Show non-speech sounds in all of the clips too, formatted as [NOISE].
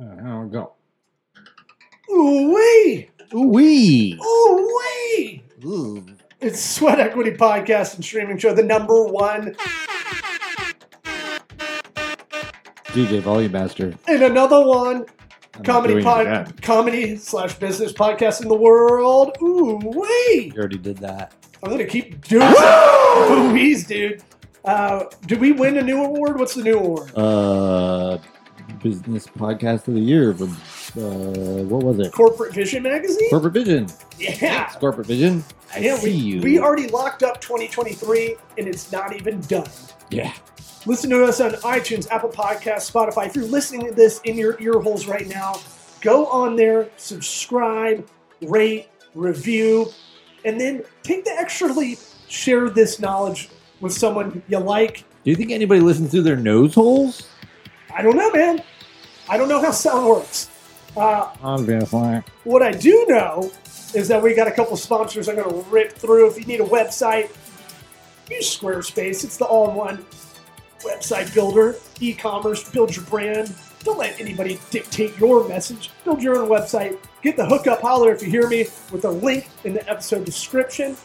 Uh, I'll go. Ooh wee! Ooh wee. Ooh wee! Ooh. It's Sweat Equity Podcast and Streaming Show, the number one DJ Volume Master. and another one I'm comedy doing pod, again. comedy slash business podcast in the world. Ooh wee! You already did that. I'm gonna keep doing ooh wees, dude. Uh, did we win a new award? What's the new award? Uh, business podcast of the year from uh, what was it? Corporate Vision Magazine. Corporate Vision. Yeah. It's Corporate Vision. I yeah, see we, you. we already locked up 2023 and it's not even done. Yeah. Listen to us on iTunes, Apple Podcasts, Spotify. If you're listening to this in your ear holes right now, go on there, subscribe, rate, review, and then take the extra leap, share this knowledge with someone you like. Do you think anybody listens through their nose holes? I don't know, man. I don't know how sound works. Uh, Obviously. what I do know is that we got a couple sponsors I'm going to rip through. If you need a website, use Squarespace. It's the all-in-one website builder, e-commerce, build your brand. Don't let anybody dictate your message. Build your own website. Get the hookup holler if you hear me with a link in the episode description.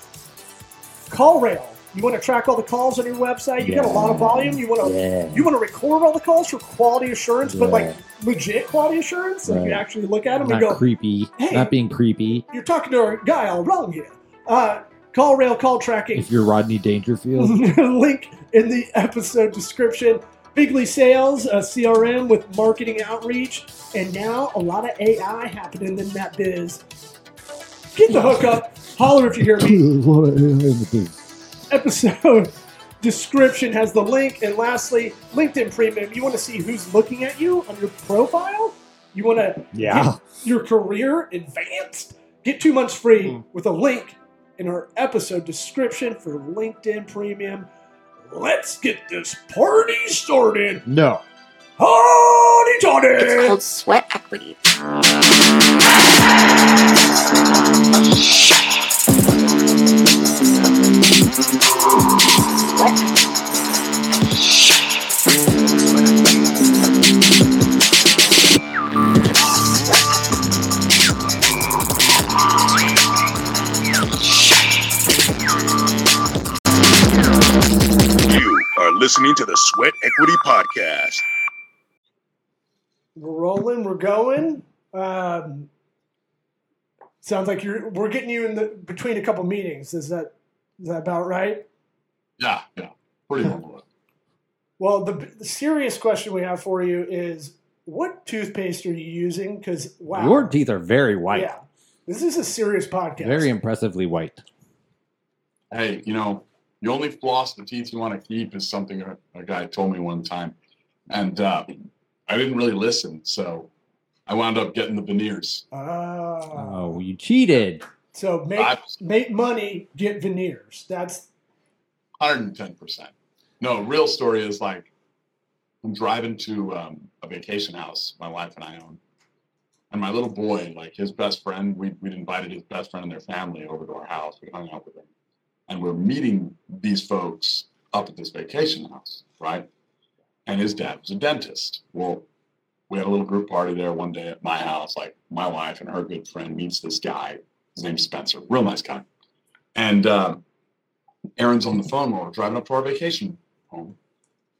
Call Rail. You want to track all the calls on your website? You got a lot of volume. You want to Yeah. you want to record all the calls for quality assurance, but like legit quality assurance. So you Right. actually look at them Not and go, creepy. Hey. Not being creepy. you're talking to a guy all wrong here. Uh, call rail call tracking. If you're Rodney Dangerfield. [LAUGHS] Link in the episode description. Bigly Sales, a CRM with marketing outreach, and now a lot of AI happening in that biz. Get the hookup. Holler if you hear me. what [LAUGHS] a Episode [LAUGHS] description has the link. And lastly, LinkedIn Premium. You want to see who's looking at you on your profile? You want to Yeah. your career advanced? Get two months free Hmm. with a link in our episode description for LinkedIn Premium. Let's get this party started. No. Party It's called sweat equity. Listening to the Sweat Equity Podcast. We're rolling, we're going. Um, sounds like you're we're getting you in the between a couple meetings. Is that is that about right? Yeah, yeah, pretty normal. Well, the, the serious question we have for you is what toothpaste are you using? Because wow, Your teeth are very white. yeah, this is a serious podcast. Very impressively white. Hey, you know, you only floss the teeth you want to keep is something a, a guy told me one time, and uh, I didn't really listen, so I wound up getting the veneers. Ah. Oh, you cheated. So make I- make money, get veneers. That's 110 percent. No, real story is like I'm driving to um, a vacation house my wife and I own, and my little boy, like his best friend, we we'd invited his best friend and their family over to our house. We hung out with them, and we're meeting these folks up at this vacation house, right? And his dad was a dentist. Well, we had a little group party there one day at my house. Like my wife and her good friend meets this guy. His name's Spencer, real nice guy, and. Uh, Erin's on the phone while we're driving up to our vacation home.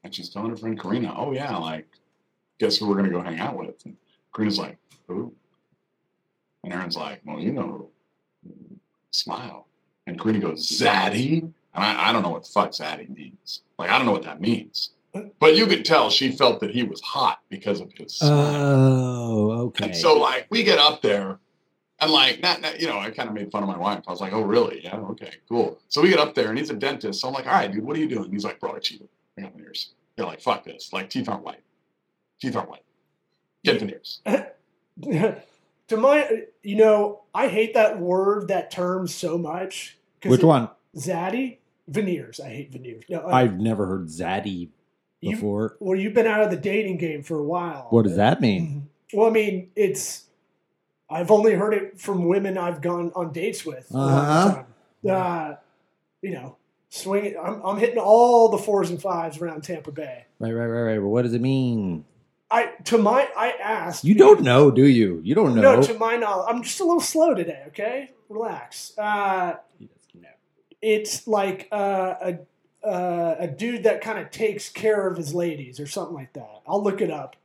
And she's telling her friend Karina, oh, yeah, like, guess who we're to go hang out with? And Karina's like, who? And Erin's like, well, you know, smile. And Karina goes, Zaddy? And I, I don't know what the fuck Zaddy means. Like, I don't know what that means. But you could tell she felt that he was hot because of his smile. Oh, okay. And so, like, we get up there, and like, not, not you know, I kind of made fun of my wife. I was like, "Oh, really? Yeah, okay, cool." So we get up there, and he's a dentist. So I'm like, "All right, dude, what are you doing?" He's like, "Bro, I cheated. I got veneers." They're like, "Fuck this. Like, teeth aren't white. Teeth aren't white. Get veneers." [LAUGHS] to my, you know, I hate that word, that term so much. Which it- one? Zaddy veneers. I hate veneers. No, uh, I've never heard Zaddy you, before. well, you've been out of the dating game for a while. What does that mean? Well, I mean, it's. I've only heard it from women I've gone on dates with. a lot of Uh-huh. Uh, you know, swing. I'm, I'm hitting all the fours and fives around Tampa Bay. Right, right, right, right. But what does it mean? I to my I asked. You don't know, do you? You don't know. No, to my knowledge, I'm just a little slow today. Okay, relax. Uh, it's like uh, a uh, a dude that kind of takes care of his ladies or something like that. I'll look it up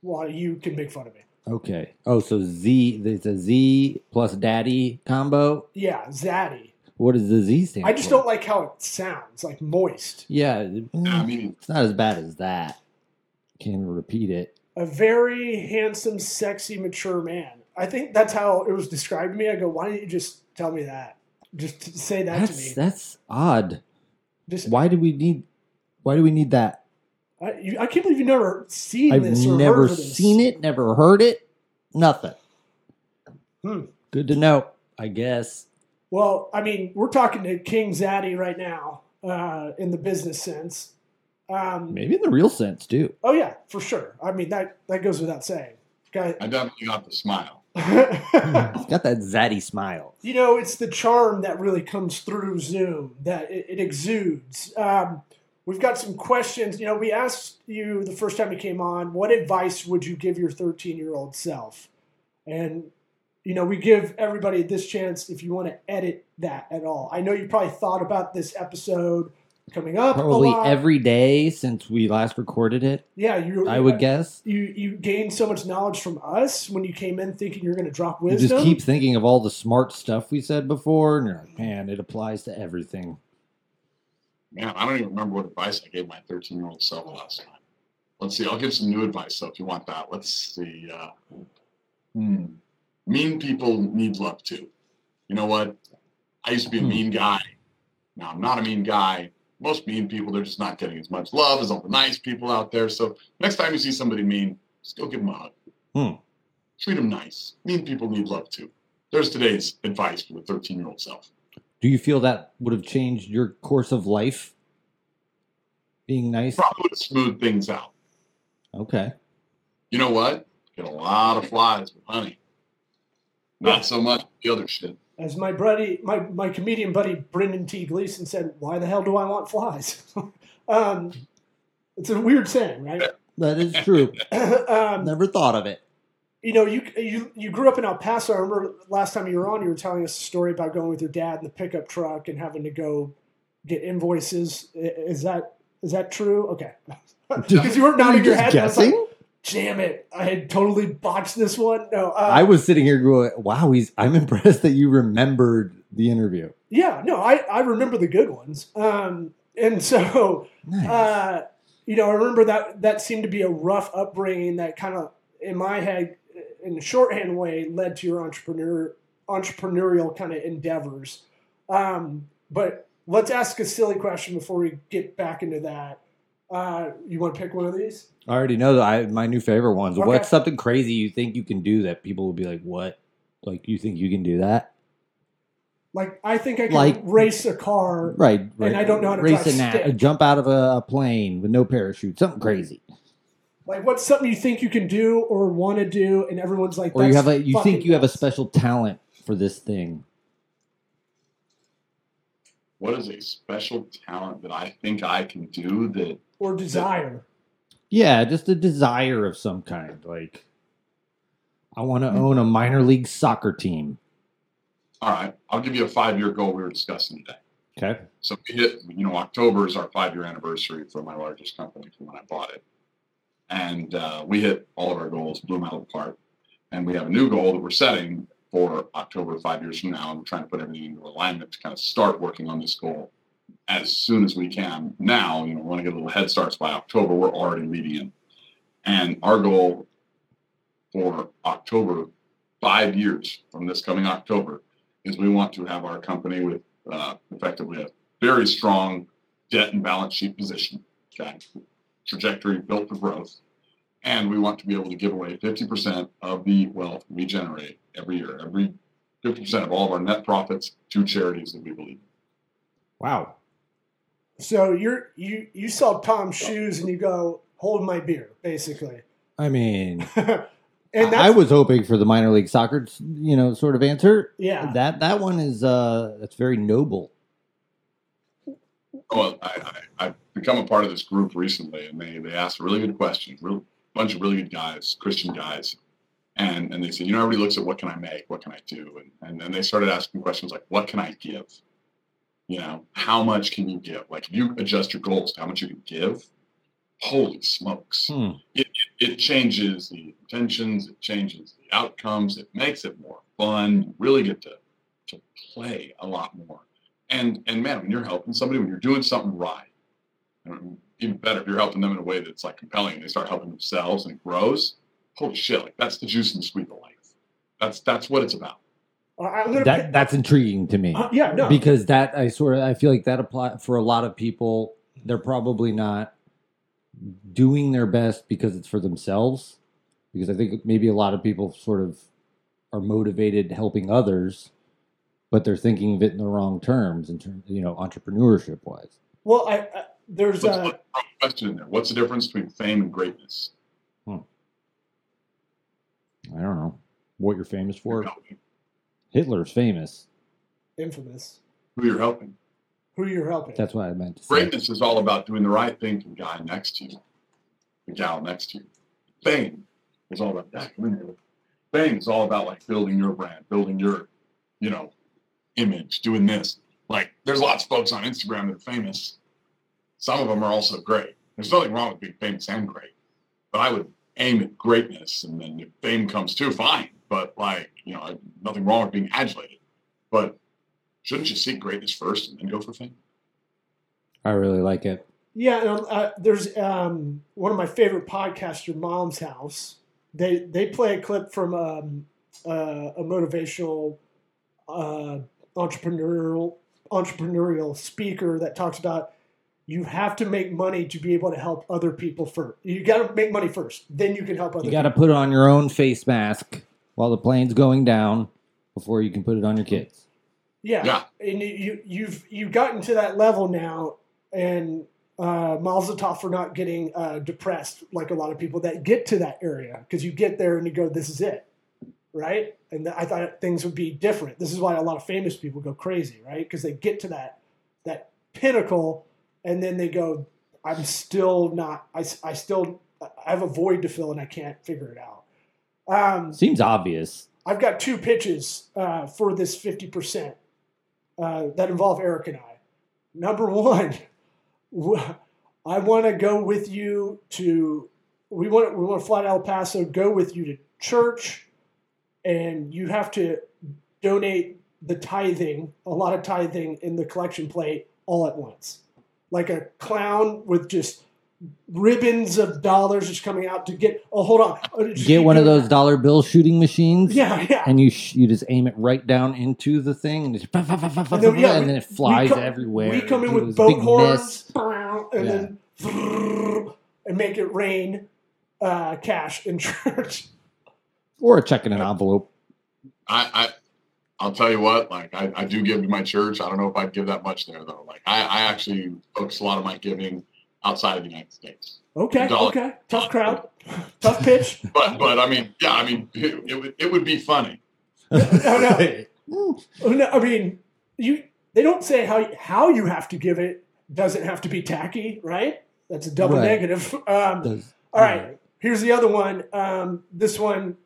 while you can make fun of me. Okay. Oh, so Z, it's a Z plus daddy combo. Yeah, Zaddy. What does the Z stand I just for? don't like how it sounds, like moist. Yeah, I mm, mean, it's not as bad as that. Can't repeat it. A very handsome, sexy, mature man. I think that's how it was described to me. I go, why didn't you just tell me that? Just to say that to That's me. that's odd. Just Why do we need? Why do we need that? I, you, I can't believe you've never seen I've this or never heard of this. seen it, never heard it, nothing. Hmm. Good to know, I guess. Well, I mean, we're talking to King Zaddy right now uh, in the business sense. Um, Maybe in the real sense too. Oh yeah, for sure. I mean that that goes without saying. Guy, I definitely got the smile. [LAUGHS] He's got that zaddy smile. you know, it's the charm that really comes through Zoom that it, it exudes. Um, we've got some questions. You know, we asked you the first time you came on, what advice would you give your 13 year old self? And you know, we give everybody this chance if you want to edit that at all. I know you probably thought about this episode coming up. Probably every day since we last recorded it. Yeah, you. I would guess. you you gained so much knowledge from us when you came in thinking you're going to drop You wisdom. just keep thinking of all the smart stuff we said before, and you're like, man, it applies to everything. Man, I don't even remember what advice I gave my 13 year old self last time. Let's see. I'll give some new advice. So if you want that, let's see. Uh, hmm. Mean people need love too. You know what? I used to be a Hmm. mean guy. Now I'm not a mean guy. Most mean people, they're just not getting as much love as all the nice people out there. So next time you see somebody mean, just go give them a hug. Hmm. Treat them nice. Mean people need love too. There's today's advice for the 13 year old self. Do you feel that would have changed your course of life? Being nice? Probably would smooth things out. Okay. You know what? Get a lot of flies with honey. Not so much the other shit. As my buddy, my my comedian buddy Brendan T. Gleason said, "Why the hell do I want flies?" [LAUGHS] um, it's a weird saying, right? That is true. [LAUGHS] um, Never thought of it. you know, you you you grew up in El Paso. I remember last time you were on, you were telling us a story about going with your dad in the pickup truck and having to go get invoices. Is that is that true? Okay, [LAUGHS] because you weren't Were nodding your just head. I was like, guessing? Damn it! I had totally botched this one. No, uh, I was sitting here going, "Wow, he's." I'm [LAUGHS] impressed that you remembered the interview. Yeah, no, I, I remember the good ones. Um, and [LAUGHS] so, Nice. uh, you know, I remember that that seemed to be a rough upbringing that kind of, in my head, in a shorthand way, led to your entrepreneur entrepreneurial kind of endeavors. Um, but let's ask a silly question before we get back into that. Uh, you want to pick one of these? I already know that I my new favorite ones. Okay. What's something crazy you think you can do that people will be like, "What? Like you think you can do that?" Like, I think I can Like- race a car. Right. right. I don't know how to race drive a na- stick. jump out of a, a plane with no parachute. Something crazy. Like, what's something you think you can do or want to do, and everyone's like, Or you have a you think fucking you have a special talent for this thing. What is a special talent that I think I can do that or desire. Yeah, just a desire of some kind. Like I want Hmm. to own a minor league soccer team. all right, I'll give you a five year goal we were discussing today. Okay. So we hit, you know, October is our five year anniversary for my largest company from when I bought it. And uh, we hit all of our goals, blew them out of the park. And we have a new goal that we're setting for October, five years from now. And we're trying to put everything into alignment to kind of start working on this goal as soon as we can. Now, you know, we want to get a little head starts by October. We're already leading in. And our goal for October, five years from this coming October, is we want to have our company with uh, effectively a very strong debt and balance sheet position. Okay, trajectory built for growth, and we want to be able to give away 50% of the wealth we generate every year, every 50% of all of our net profits to charities that we believe. Wow. So you're you you sell Tom's shoes and you go hold my beer, basically. I mean, [LAUGHS] and I was hoping for the minor league soccer, you know, sort of answer. yeah. That that one is uh that's very noble. Well, I, I, I've become a part of this group recently, and they, they asked a really good question, real bunch of really good guys, Christian guys, and and they said, you know, everybody looks at what can I make, what can I do, and and then they started asking questions like, what can I give? You know, how much can you give? Like if you adjust your goals how much you can give, holy smokes, Hmm. it, it, it changes the intentions, it changes the outcomes, it makes it more fun. You really get to to play a lot more. And and man, when you're helping somebody, when you're doing something right, even better if you're helping them in a way that's like compelling, and they start helping themselves and it grows. Holy shit! Like that's the juice and the sweet of life. That's that's what it's about. I'm gonna. That that's intriguing to me. uh, yeah, no. because that I sort of I feel like that apply for a lot of people. They're probably not doing their best because it's for themselves. Because I think maybe a lot of people sort of are motivated helping others, but they're thinking of it in the wrong terms in terms, you know, entrepreneurship wise. well, I, I there's Let's uh, a question in there. What's the difference between fame and greatness? I don't know what you're famous You're for. Helping. Hitler's famous. infamous. Who you're helping. Who you're helping. That's what I meant to say. Greatness is all about doing the right thing to the guy next to you, the gal next to you. Fame is all about that. Come in here. Fame is all about like building your brand, building your, you know, image, doing this. Like there's lots of folks on Instagram that are famous. Some of them are also great. There's nothing wrong with being famous and great. But I would aim at greatness and then if fame comes too, fine. But like, you know, nothing wrong with being adulated. But shouldn't you seek greatness first and then go for fame? I really like it. Yeah, and, uh, there's um, one of my favorite podcasts, Your Mom's House. They they play a clip from um, uh, a motivational uh, entrepreneurial entrepreneurial speaker that talks about you have to make money to be able to help other people first. You got to make money first, then you can help other. You got to put on your own face mask while the plane's going down before you can put it on your kids. Yeah. Yeah. And you you've you've gotten to that level now, and uh, Mazel tov for not getting uh, depressed like a lot of people that get to that area because you get there and you go, "This is it," right? And th- I thought things would be different. This is why a lot of famous people go crazy, right? Because they get to that that pinnacle, and then they go, "I'm still not. I, I still I have a void to fill, and I can't figure it out." Um, Seems obvious. I've got two pitches uh, for this 50% uh, that involve Eric and I. Number one, [LAUGHS] I want to go with you to, we want, we want to fly to El Paso, go with you to church, and you have to donate the tithing, a lot of tithing in the collection plate all at once. Like a clown with just ribbons of dollars just coming out to get, oh, hold on. Uh, Get one of those dollar bill shooting machines. Yeah, yeah. And you sh- you just aim it right down into the thing, and, just, and, And then, yeah, we- then it flies we come- everywhere. We come in with was a big boat horns mess. and Yeah. then and make it rain uh, cash in [LAUGHS] church. or a check in an envelope. I, I I'll tell you what, like I, I do give to my church. I don't know if I'd give that much there though. Like I, I actually focus a lot of my giving outside of the United States. Okay, Dollar. okay, tough crowd, tough pitch. [LAUGHS] But but I mean, yeah, I mean it, it would it would be funny. Oh, no. [LAUGHS] Oh, no, I mean, you. They don't say how how you have to give it. Doesn't have to be tacky, right? That's a double Right. negative. [LAUGHS] Um, Does- All right. Here's the other one. Um, this one,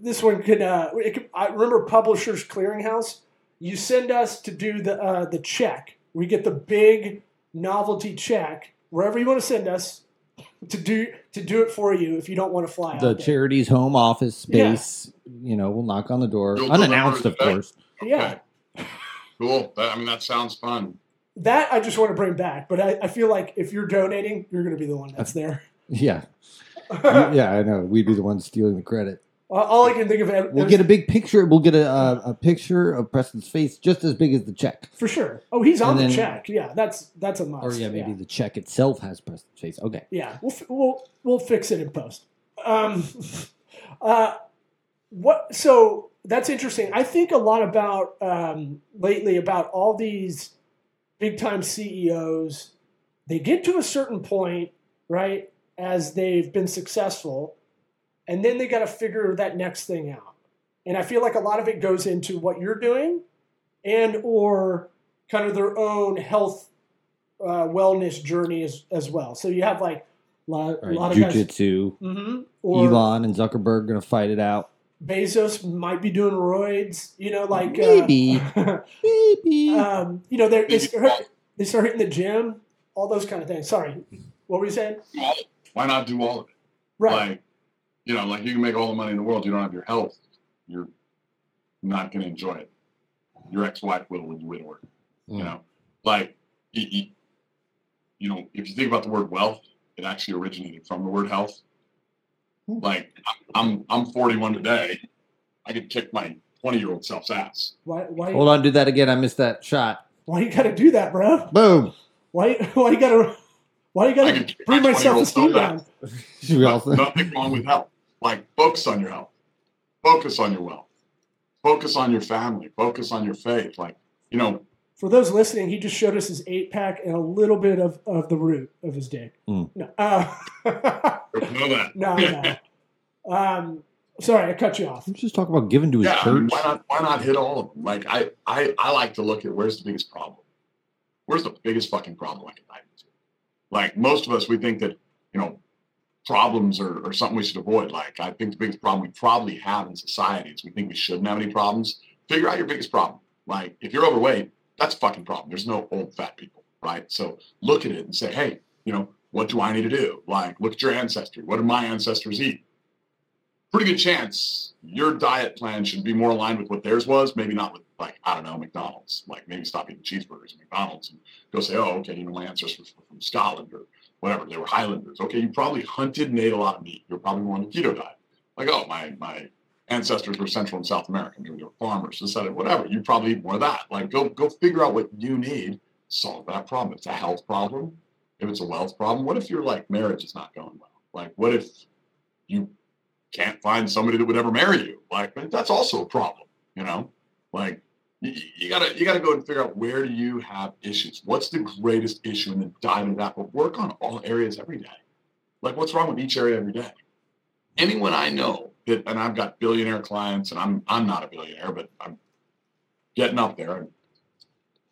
this one could. Uh, it could I remember Publishers Clearinghouse. You send us to do the uh, the check. We get the big novelty check wherever you want to send us to do to do it for you. If you don't want to fly The out there. charity's home office Yeah. space, you know, we'll knock on the door, You'll unannounced, deliver of the course. Yeah. Okay. Cool. That, I mean that sounds fun. That I just want to bring back, but I, I feel like if you're donating, you're going to be the one that's there. [LAUGHS] Yeah, [LAUGHS] yeah, I know. We'd be the ones stealing the credit. All I can think of We'll get a big picture. We'll get a, a, a picture of Preston's face just as big as the check. for sure. Oh, he's on And the check. Yeah, that's that's a must. Or yeah, maybe the check itself has Preston's face. Okay. Yeah, we'll we'll we'll fix it in post. Um, [LAUGHS] uh, what? So that's interesting. I think a lot about um, lately about all these big time CEOs. They get to a certain point, right, as they've been successful, and then they got to figure that next thing out. And I feel like a lot of it goes into what you're doing, and or kind of their own health uh, wellness journey as, as well. So you have like lot, a Right. lot of guys. Jujitsu. hmm Or Elon and Zuckerberg gonna fight it out. Bezos might be doing roids. You know, like Maybe. Uh, [LAUGHS] Maybe. um, you know, they're- they start, they start hitting the gym, all those kind of things. Sorry, what were you saying? Why not do all of it? Right. Like, you know, like you can make all the money in the world. You don't have your health. You're not going to enjoy it. Your ex-wife will when you win work. You Mm. know, like, you, you, you know, if you think about the word wealth, it actually originated from the word health. Hmm. Like, I'm I'm 41 today. I could kick my 20 year old self's ass. Why? Why? Hold on, do that again. I missed that shot. Why you got to do that, bro? Boom. Why? Why you got to? Why you gotta could kick bring my 20-year-old self-esteem down? ass. [LAUGHS] Should we also- Nothing wrong with health. Like, focus on your health. Focus on your wealth. Focus on your family. Focus on your faith. Like, you know, For those listening, he just showed us his eight pack and a little bit of, of the root of his dick. Hmm. No, uh, [LAUGHS] know that. no, no. Um, sorry, I cut you off. Let's just talk about giving to his yeah, I mean, church. why not? Why not hit all of them? Like, I, I, I like to look at where's the biggest problem. Where's the biggest fucking problem I can dive into? Like most of us, we think that you know problems or, are something we should avoid. Like I think the biggest problem we probably have in society is we think we shouldn't have any problems. Figure out your biggest problem. Like if you're overweight, that's a fucking problem. There's no old fat people, right? So look at it and say, hey, you know, what do I need to do? Like look at your ancestry. What did my ancestors eat? Pretty good chance your diet plan should be more aligned with what theirs was. Maybe not with like I don't know McDonald's. Like maybe stop eating cheeseburgers at McDonald's and go say, oh, okay, you know, my ancestors were from Scotland or whatever. They were Highlanders. Okay, you probably hunted and ate a lot of meat. You're probably on the keto diet. Like, oh, my my ancestors were Central and South American. They were farmers. That, whatever. You probably eat more of that. Like, go go figure out what you need. Solve that problem. It's a health problem. If it's a wealth problem. What if your like marriage is not going well? Like, what if you can't find somebody that would ever marry you? Like, that's also a problem. You know, like you, gotta you gotta go and figure out where do you have issues? What's the greatest issue and then dive into that but work on all areas every day. Like what's wrong with each area every day? Anyone i know that and i've got billionaire clients and i'm i'm not a billionaire but i'm getting up there. And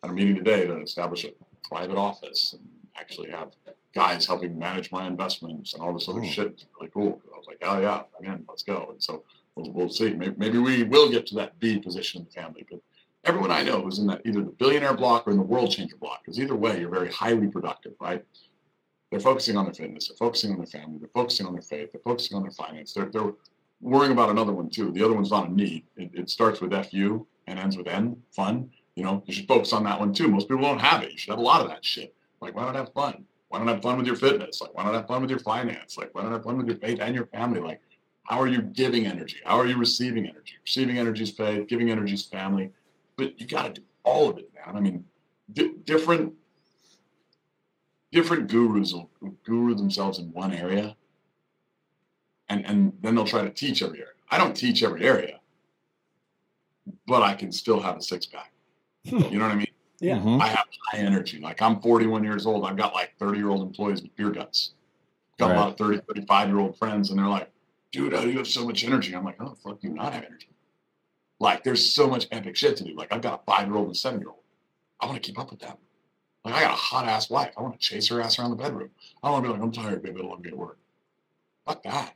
at a meeting today to establish a private office and actually have guys helping manage my investments and all this other Oh. shit. It's really cool. I was like oh yeah again let's go. And so we'll, we'll see. Maybe, maybe we will get to that b position in the family but everyone I know is in that either the billionaire block or in the world changer block. Because either way, you're very highly productive, right? They're focusing on their fitness, they're focusing on their family, they're focusing on their faith, they're focusing on their finance. They're, they're worrying about another one too. The other one's not a need. It, it starts with FU and ends with N, fun. You know, you should focus on that one too. Most people don't have it. You should have a lot of that shit. Like, why not have fun? Why not have fun with your fitness? Like, why not have fun with your finance? Like, why not have fun with your faith and your family? Like, how are you giving energy? How are you receiving energy? Receiving energy is faith, giving energy is family. But you got to do all of it, man. I mean, di- different different gurus will guru themselves in one area, and and then they'll try to teach every area. I don't teach every area, but I can still have a six pack. You know what I mean? Yeah. Mhm. I have high energy. Like I'm 41 years old. I've got like 30 year old employees with beer guts. Got a lot of 30, 35 year old friends, and they're like, dude, how do you have so much energy? I'm like, oh, fuck, do you not have energy? Like, there's so much epic shit to do. Like, I've got a five year old and seven year old. I want to keep up with them. Like, I got a hot ass wife. I want to chase her ass around the bedroom. I want to be like, I'm tired, baby. I don't want to work. Fuck that.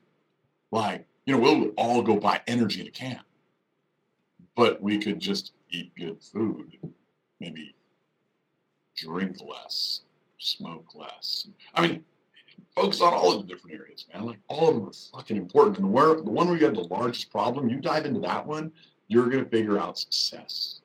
Like, you know, we'll all go buy energy in a can, but we could just eat good food, maybe drink less, smoke less. I mean, focus on all of the different areas, man. Like all of them are fucking important. And where the one where you have the largest problem, you dive into that one, you're gonna figure out success.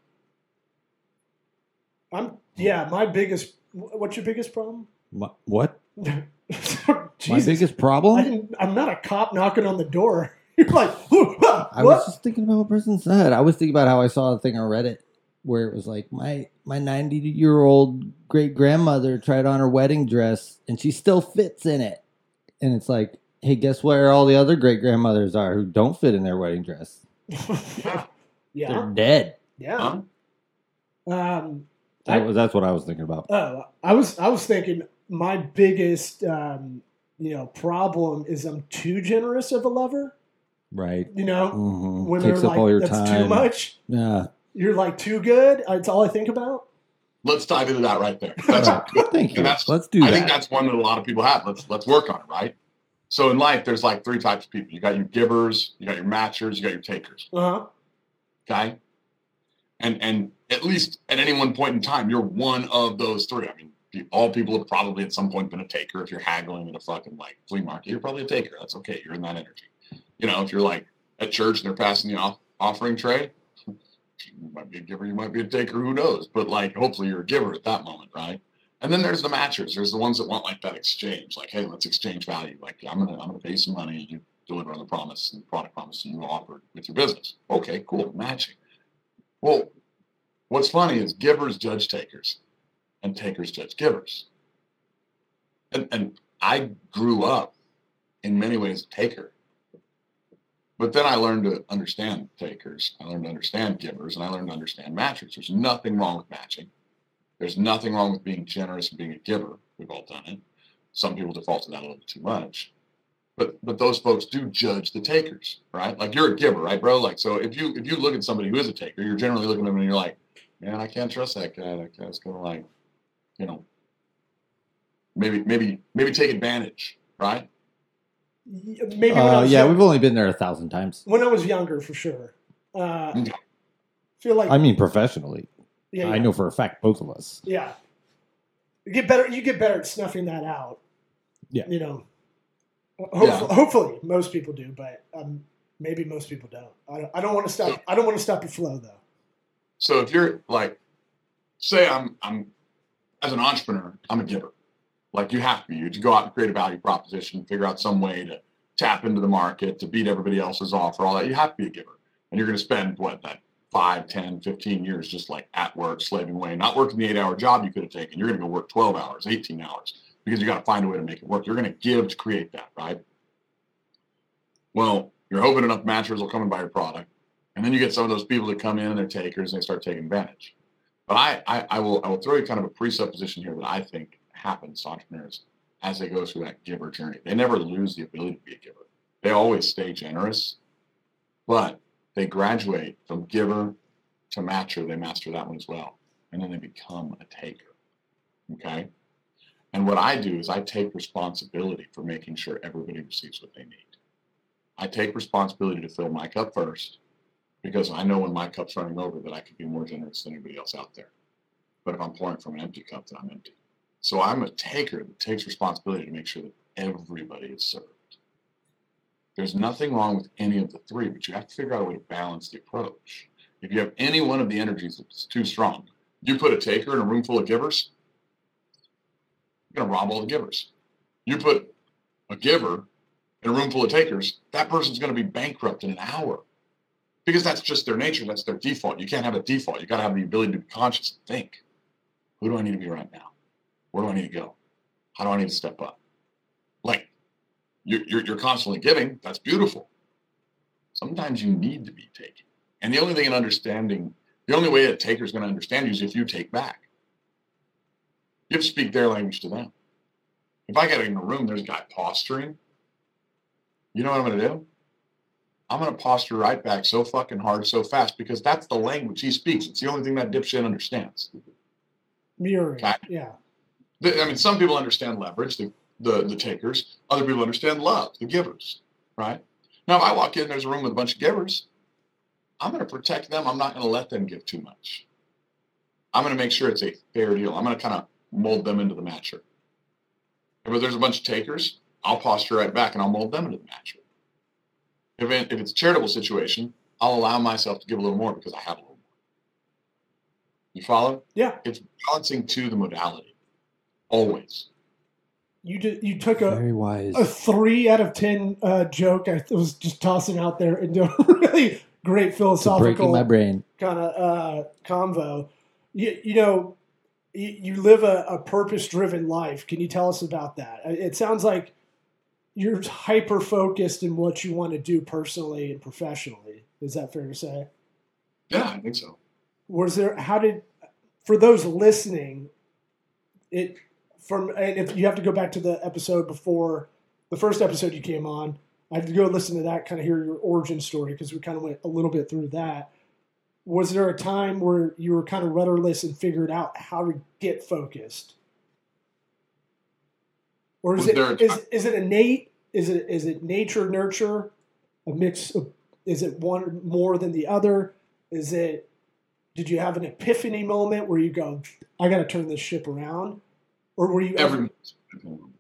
I'm yeah. My biggest. What's your biggest problem? My- what? [LAUGHS] Jesus. My biggest I problem? didn't, I'm not a cop knocking on the door. [LAUGHS] You're like, [LAUGHS] huh, I was just thinking about what a person said. I was thinking about how I saw a thing on Reddit where it was like my my 90 year old great grandmother tried on her wedding dress and she still fits in it. And it's like, hey, guess where all the other great grandmothers are who don't fit in their wedding dress? Yeah. yeah, They're dead. yeah. Um, That I- was, that's what I was thinking about. oh, I was I was thinking my biggest um, you know problem is I'm too generous of a lover. Right. You know, hmm when Takes they're up like all your that's time. too much. Yeah. You're like too good. It's all I think about. let's dive into that right there. That's All right. Thank you. That's- Let's do that. I that. think that's one that a lot of people have. Let's let's work on it, right? So in life, there's like three types of people. You got your givers, you got your matchers, you got your takers. Uh huh. Okay. And and at least at any one point in time, you're one of those three. I mean, all people have probably at some point been a taker. If you're haggling in a fucking like flea market, you're probably a taker. That's okay. You're in that energy. You know, if you're like at church and they're passing the off- offering tray, you might be a giver, you might be a taker, who knows? But like, hopefully, you're a giver at that moment, right? And then there's the matchers. There's the ones that want like that exchange, like, hey, let's exchange value. Like, I'm gonna I'm gonna pay some money, you deliver on the promise and product promise you offered with your business. Okay, cool, matching. Well, what's funny is givers judge takers, and takers judge givers. And and I grew up in many ways a taker. But then I learned to understand takers. I learned to understand givers, and I learned to understand matchers. There's nothing wrong with matching. There's nothing wrong with being generous and being a giver. We've all done it. Some people default to that a little too much. But but those folks do judge the takers, right? Like you're a giver, right, bro? Like so if you if you look at somebody who is a taker, you're generally looking at them and you're like, man, I can't trust that guy. That guy's gonna like, you know, maybe maybe maybe take advantage, right? Maybe when I Uh, was yeah, young- we've only been there a thousand times. when I was younger, for sure. Uh, Okay. feel like I mean, professionally, yeah, I know for a fact both of us. Yeah. You get better. You get better at snuffing that out. Yeah. You know. Hopefully, hopefully most people do, but um, maybe most people don't. I don't, I don't want to stop. I don't want to stop your flow though. So if you're like, say I'm I'm as an entrepreneur, I'm a giver. Like you have to be. You to go out and create a value proposition, figure out some way to tap into the market, to beat everybody else's offer, all that. You have to be a giver. And you're going to spend what that 5, 10, 15 years just like at work, slaving away, not working the eight hour job you could have taken. You're going to go work 12 hours, 18 hours because you got to find a way to make it work. You're going to give to create that, right? Well, you're hoping enough matchers will come and buy your product. And then you get some of those people that come in and they're takers and they start taking advantage. But I, I, I will I will throw you kind of a presupposition here that I think happens to entrepreneurs as they go through that giver journey. They never lose the ability to be a giver. They always stay generous, but they graduate from giver to matcher. They master that one as well. And then they become a taker. Okay. And what I do is I take responsibility for making sure everybody receives what they need. I take responsibility to fill my cup first because I know when my cup's running over that I could be more generous than anybody else out there. But if I'm pouring from an empty cup, then I'm empty. So I'm a taker that takes responsibility to make sure that everybody is served. There's nothing wrong with any of the three, but you have to figure out a way to balance the approach. If you have any one of the energies that's too strong, you put a taker in a room full of givers, you're going to rob all the givers. You put a giver in a room full of takers, that person's going to be bankrupt in an hour because that's just their nature. That's their default. You can't have a default. You got to have the ability to be conscious and think. Who do I need to be right now? Where do I need to go? How do I need to step up? Like you're, you're, you're constantly giving. That's beautiful. Sometimes you need to be taking. And the only thing in understanding, the only way a taker is going to understand you is if you take back. You have to speak their language to them. If I get in a room, there's a guy posturing. You know what I'm going to do? I'm going to posture right back so fucking hard, so fast, because that's the language he speaks. It's the only thing that dipshit understands. Mirroring. Okay. Yeah. I mean, some people understand leverage, the, the the takers. Other people understand love, the givers. Right now, if I walk in, there's a room with a bunch of givers. I'm going to protect them. I'm not going to let them give too much. I'm going to make sure it's a fair deal. I'm going to kind of mold them into the matcher. If there's a bunch of takers, I'll posture right back and I'll mold them into the matcher. If, it, if it's a charitable situation, I'll allow myself to give a little more because I have a little more. You follow? Yeah. It's balancing to the modality. Always. You did. You took a, Very wise. a three out of ten uh, joke. I was just tossing out there into a really great philosophical breaking my brain. kind of uh, convo. You, you know, you, live a, a purpose driven life. Can you tell us about that? Uh, It sounds like you're hyper focused in what you want to do personally and professionally. Is that fair to say? Yeah, I think so. Was there, how did, for those listening, it, from, and if you have to go back to the episode before the first episode you came on, I have to go listen to that, kind of hear your origin story because we kind of went a little bit through that was there a time where you were kind of rudderless and figured out how to get focused? Or is Was it is, is it innate? Is it is it nature nurture? A mix of is it one more than the other? Is it did you have an epiphany moment where you go, I gotta turn this ship around? Or were you Every ever, moment's an epiphany moment.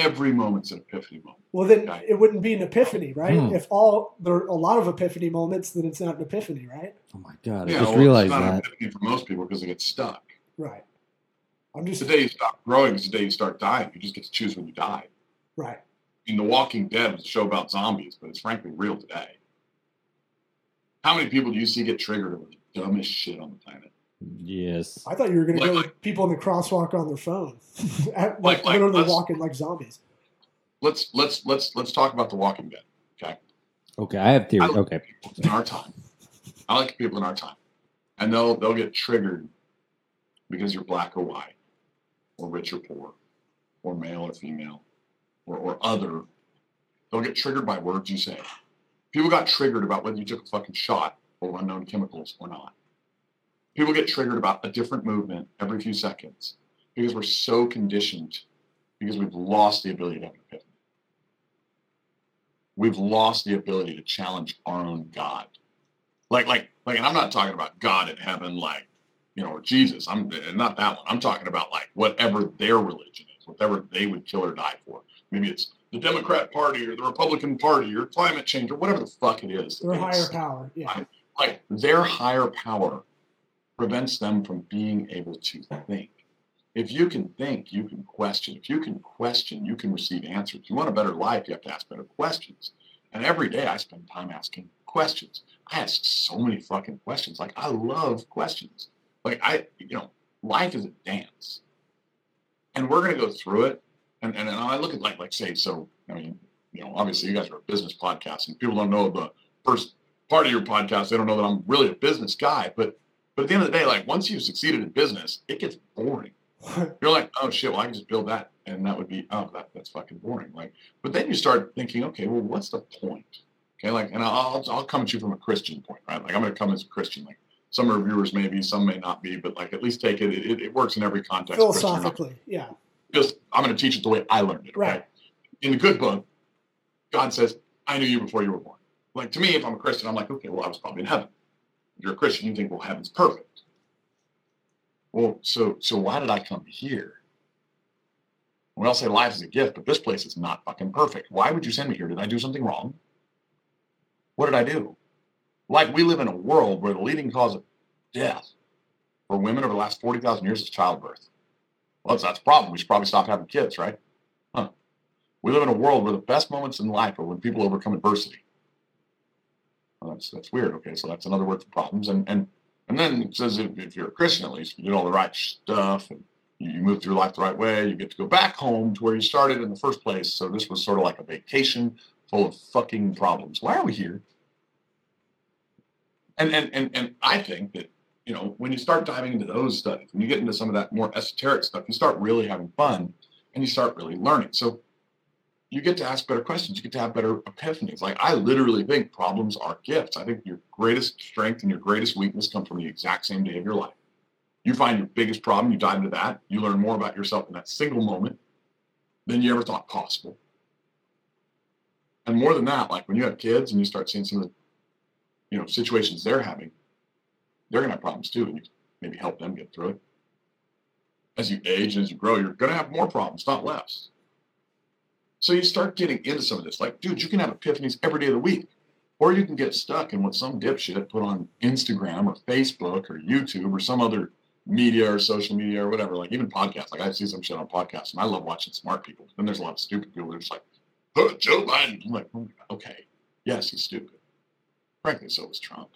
Every moment's an epiphany moment. well then Right. it wouldn't be an epiphany, right? Hmm. If all there are a lot of epiphany moments, then it's not an epiphany, right? Oh my god! I Yeah, just well, realized it's not an epiphany for most people because they get stuck. Right. I'm just the day you stop growing is the day you start dying. You just get to choose when you die. right. I mean, The Walking Dead was a show about zombies, but it's frankly real today. How many people do you see get triggered over the dumbest shit on the planet? Yes. I thought you were going to Like- go with people in the crosswalk on their phone, [LAUGHS] At- Like- like, like, literally let's- walking like zombies. Let's let's let's let's talk about The Walking Dead. Okay, Okay, I have theory. I- Okay. in our time, I like people in our time, and they'll they'll get triggered because you're black or white, or rich or poor, or male or female, or or other. They'll get triggered by words you say. People got triggered about whether you took a fucking shot or unknown chemicals or not. People get triggered about a different movement every few seconds because we're so conditioned because we've lost the ability to have an epiphany. We've lost the ability to challenge our own God. Like, like, like, and I'm not talking about God in heaven, like, you know, or Jesus. I'm not that one. I'm talking about like whatever their religion is, whatever they would kill or die for. Maybe it's the Democrat Party or the Republican Party or climate change or whatever the fuck it is. Their higher power. Yeah. like their higher power prevents them from being able to think. If you can think, you can question. If you can question, you can receive answers. If you want a better life, you have to ask better questions. And every day I spend time asking questions. I ask so many fucking questions. Like I love questions. Like I, you know, life is a dance. And we're gonna go through it. And and, and I look at like like say, so I mean, you know, obviously you guys are a business podcast and people don't know the first part of your podcast, they don't know that I'm really a business guy. But but at the end of the day, like once you've succeeded in business, it gets boring. You're like, oh shit, well I can just build that, and that would be oh that that's fucking boring. Like, but then you start thinking, okay, well what's the point? Okay, like, and I'll I'll come at you from a Christian point, right? Like I'm going to come as a Christian. Like some reviewers may be, some may not be, but like at least take it. It, it, works in every context. Christian or not. Philosophically. Yeah. Just I'm going to teach it the way I learned it. Right. In the good book, God says, I knew you before you were born. Like to me, if I'm a Christian, I'm like, okay, well, I was probably in heaven. You're a Christian, you think, well, heaven's perfect. Well, so so why did I come here? We all say life is a gift, but this place is not fucking perfect. Why would you send me here? Did I do something wrong? What did I do? Like we live in a world where the leading cause of death for women over the last 40,000 years is childbirth. Well, that's a problem. We should probably stop having kids, right? Huh. We live in a world where the best moments in life are when people overcome adversity. Well, that's that's weird. Okay, so that's another word for problems. And and and then it says if, if you're a Christian, at least you did all the right stuff and you, you move through life the right way. You get to go back home to where you started in the first place. So this was sort of like a vacation full of fucking problems. Why are we here? And and and and I think that you know when you start diving into those studies, when you get into some of that more esoteric stuff, you start really having fun and you start really learning. So you get to ask better questions. You get to have better epiphanies. Like I literally think problems are gifts. I think your greatest strength and your greatest weakness come from the exact same day of your life. You find your biggest problem, you dive into that, you learn more about yourself in that single moment than you ever thought possible. And more than that, like when you have kids and you start seeing some of the you know situations they're having, they're gonna have problems too, and you maybe help them get through it. As you age and as you grow, you're gonna have more problems, not less. So you start getting into some of this. Like, dude, you can have epiphanies every day of the week. Or you can get stuck in what some dipshit put on Instagram or Facebook or YouTube or some other media or social media or whatever. Like even podcasts. Like I see some shit on podcasts and I love watching smart people. Then there's a lot of stupid people that are just like, oh, Joe Biden. I'm like, oh, okay, yes, he's stupid. Frankly, so was Trump.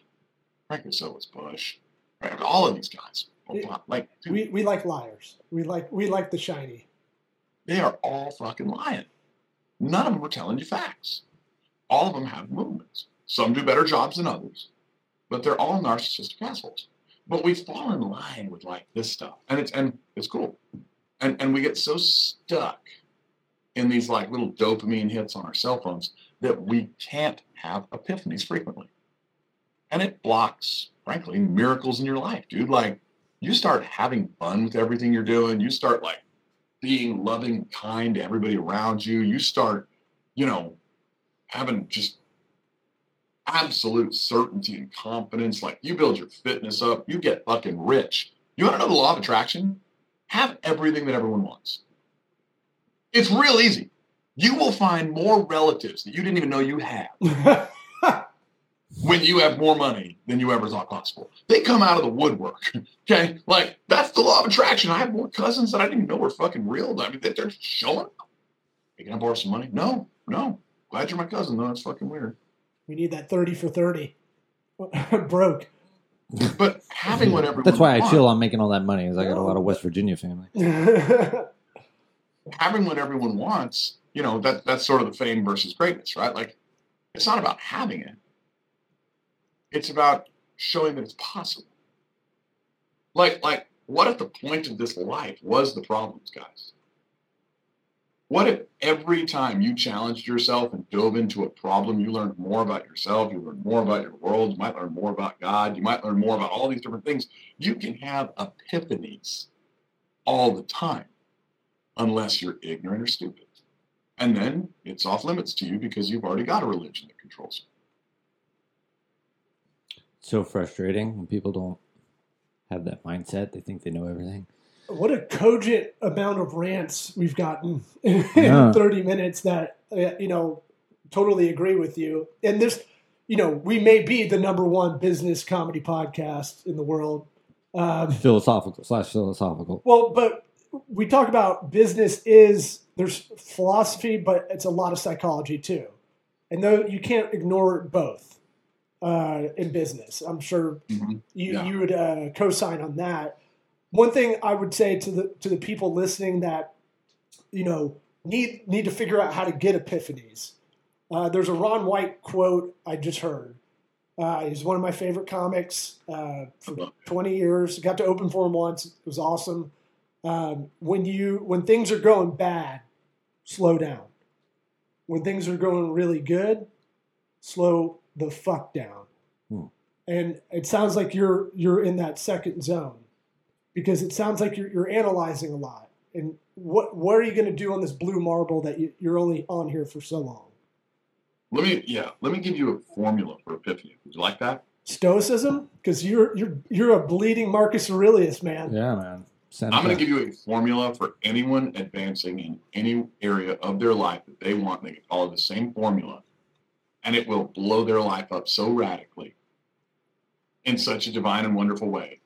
Frankly, so was Bush. Right? All of these guys. Oh, yeah. Like, dude, We, we like liars. We like we like the shiny. they are all fucking lying. None of them are telling you facts. All of them have movements. Some do better jobs than others, but they're all narcissistic assholes. But we fall in line with like this stuff, and it's and it's cool, and and we get so stuck in these like little dopamine hits on our cell phones that we can't have epiphanies frequently, and it blocks frankly, miracles in your life, dude. Like you start having fun with everything you're doing. You start like being loving, kind to everybody around you. You start, you know, having just absolute certainty and confidence. Like you build your fitness up, you get fucking rich. You want to know the law of attraction? Have everything that everyone wants. It's real easy. You will find more relatives that you didn't even know you had [LAUGHS] when you have more money than you ever thought possible. They come out of the woodwork. [LAUGHS] Okay. Like that's the law of attraction. I have more cousins that I didn't even know were fucking real. I mean, they're just showing up. Hey, can I borrow some money? No, no. Glad you're my cousin, though. That's fucking weird. we need that 30 for 30. [LAUGHS] Broke. But having what everyone That's why I wants- chill on making all that money, is I got a lot of West Virginia family. [LAUGHS] having what everyone wants, you know, that that's sort of the fame versus greatness, right? Like it's not about having it. It's about showing that it's possible. Like, like, what if the point of this life was the problems, guys? What if every time you challenged yourself and dove into a problem, you learned more about yourself, you learned more about your world, you might learn more about God, you might learn more about all these different things. You can have epiphanies all the time unless you're ignorant or stupid. And then it's off limits to you because you've already got a religion that controls you. So frustrating when people don't have that mindset. They think they know everything. what a cogent amount of rants we've gotten [LAUGHS] in Yeah. 30 minutes that uh, you know totally agree with you and this you know we may be the number one business comedy podcast in the world um, Philosophical slash philosophical. well but we talk about business is there's philosophy but it's a lot of psychology too and though you can't ignore both uh, in business i'm sure you, Yeah. you would uh, co-sign on that. One thing I would say to the to the people listening that you know need need to figure out how to get epiphanies. Uh, there's a Ron White quote I just heard. Uh, he's one of my favorite comics uh, for 20 years. Got to open for him once. It was awesome. Um, when you when things are going bad, slow down. When things are going really good, slow the fuck down. Hmm. And it sounds like you're you're in that second zone because it sounds like you're, you're analyzing a lot. And what what are you going to do on this blue marble that you, you're only on here for so long? Let me, yeah, let me give you a formula for epiphany. Would you like that? Stoicism, because you're you're you're a bleeding Marcus Aurelius man. Yeah, man. Send I'm going to give you a formula for anyone advancing in any area of their life that they want. They can follow the same formula, and it will blow their life up so radically in such a divine and wonderful way.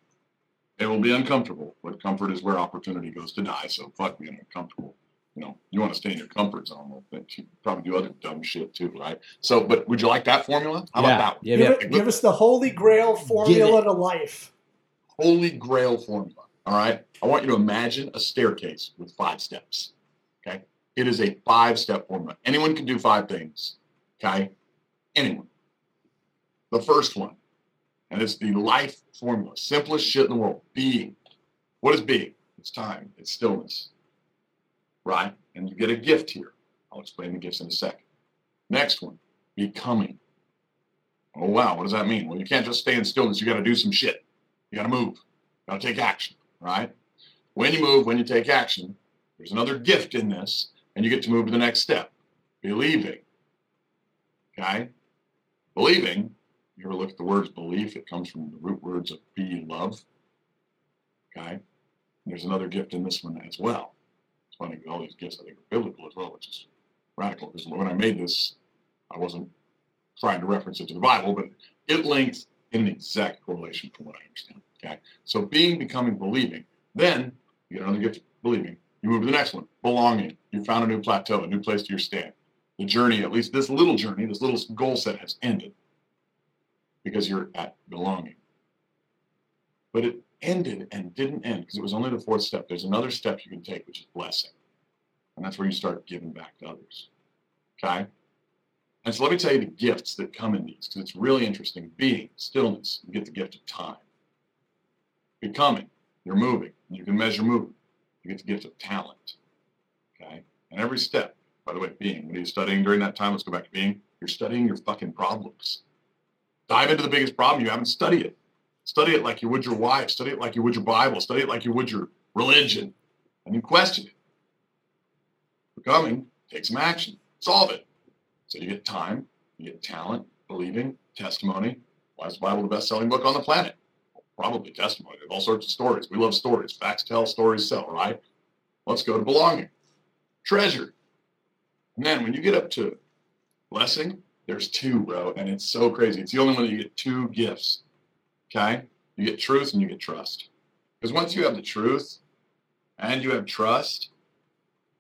It will be uncomfortable, but comfort is where opportunity goes to die. So fuck being uncomfortable. You know, you want to stay in your comfort zone. Well, then you probably do other dumb shit too, right? So, but would you like that formula? How yeah. about that? one? Yeah, give, yeah. it- give us the holy grail formula to life. holy grail formula. All right. I want you to imagine a staircase with five steps. Okay. It is a five step formula. Anyone can do five things. Okay. Anyone. The first one, and it's the life formula, simplest shit in the world being. What is being? It's time, it's stillness. Right. And you get a gift here. I'll explain the gifts in a second. Next one, becoming. Oh, wow. What does that mean? Well, you can't just stay in stillness. You got to do some shit. You got to move. You got to take action, right? When you move, when you take action, there's another gift in this, and you get to move to the next step. Believing. Okay? Believing, you ever look at the words belief? It comes from the root words of be love. Okay? And there's another gift in this one as well. It's funny, all these gifts I think are biblical as well, which is radical. Because when I made this, I wasn't trying to reference it to the Bible, but it links in an exact correlation from what I understand. Okay. So being, becoming, believing. Then you get another gift, believing. You move to the next one, belonging. You found a new plateau, a new place to your stand. The journey, at least this little journey, this little goal set has ended because you're at belonging. But it ended and didn't end because it was only the fourth step. There's another step you can take, which is blessing. And that's where you start giving back to others. Okay. And so let me tell you the gifts that come in these because it's really interesting. Being, stillness, you get the gift of time. Becoming, you're moving. You can measure movement. You get the gift of talent. Okay. And every step, by the way, being, what are you studying during that time? Let's go back to being. You're studying your fucking problems. Dive into the biggest problem. You haven't studied it. Study it like you would your wife. Study it like you would your Bible. Study it like you would your religion. And you question it. Becoming, take some action. Solve it. So you get time, you get talent, believing, testimony. Why is the Bible the best selling book on the planet? Probably testimony. There's all sorts of stories. We love stories. Facts tell, stories sell, right? Let's go to belonging. Treasure. Man, when you get up to blessing, there's two, bro. And it's so crazy. It's the only one that you get two gifts. Okay? You get truth and you get trust. Because once you have the truth and you have trust,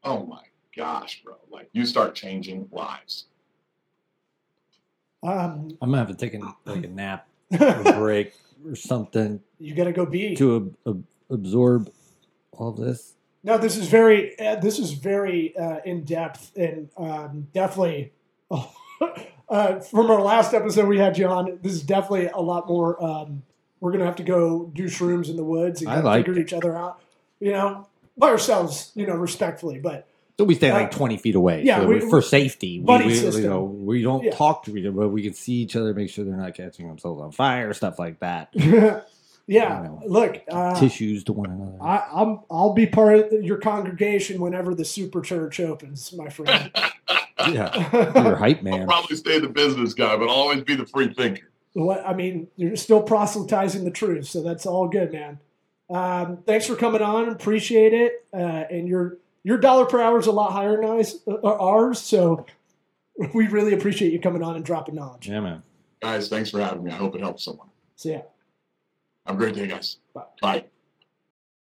oh my gosh, bro. Like you start changing lives. Um, I'm gonna have to take a, like a nap, a [LAUGHS] break, or something you got to go be. to ab- ab- absorb all this. No, this is very uh, this is very uh, in depth and um, definitely [LAUGHS] uh, from our last episode we had John. This is definitely a lot more. Um, we're gonna have to go do shrooms in the woods and I like figure it. each other out. You know, by ourselves. You know, respectfully, but So we stay Uh, like 20 feet away. yeah, so we- we, for safety. We, buddy we, system. You know, we don't Yeah. talk to each other, but we can see each other, make sure they're not catching themselves on fire, stuff like that. [LAUGHS] yeah. I know. Look, uh, Tissues to one another. I, I'm I'll be part of your congregation whenever the super church opens, my friend. [LAUGHS] yeah. [LAUGHS] You're a hype I'll man. probably stay the business guy, but I'll always be the free thinker. What I mean, you're still proselytizing the truth, so that's all good, man. Um, thanks for coming on, appreciate it. Uh, and your your dollar per hour is a lot higher than ours, uh, ours, so [LAUGHS] we really appreciate you coming on and dropping knowledge. Yeah, man. Guys, thanks for having me. I hope it helps someone. So yeah. Have a great day, guys. Bye. Bye.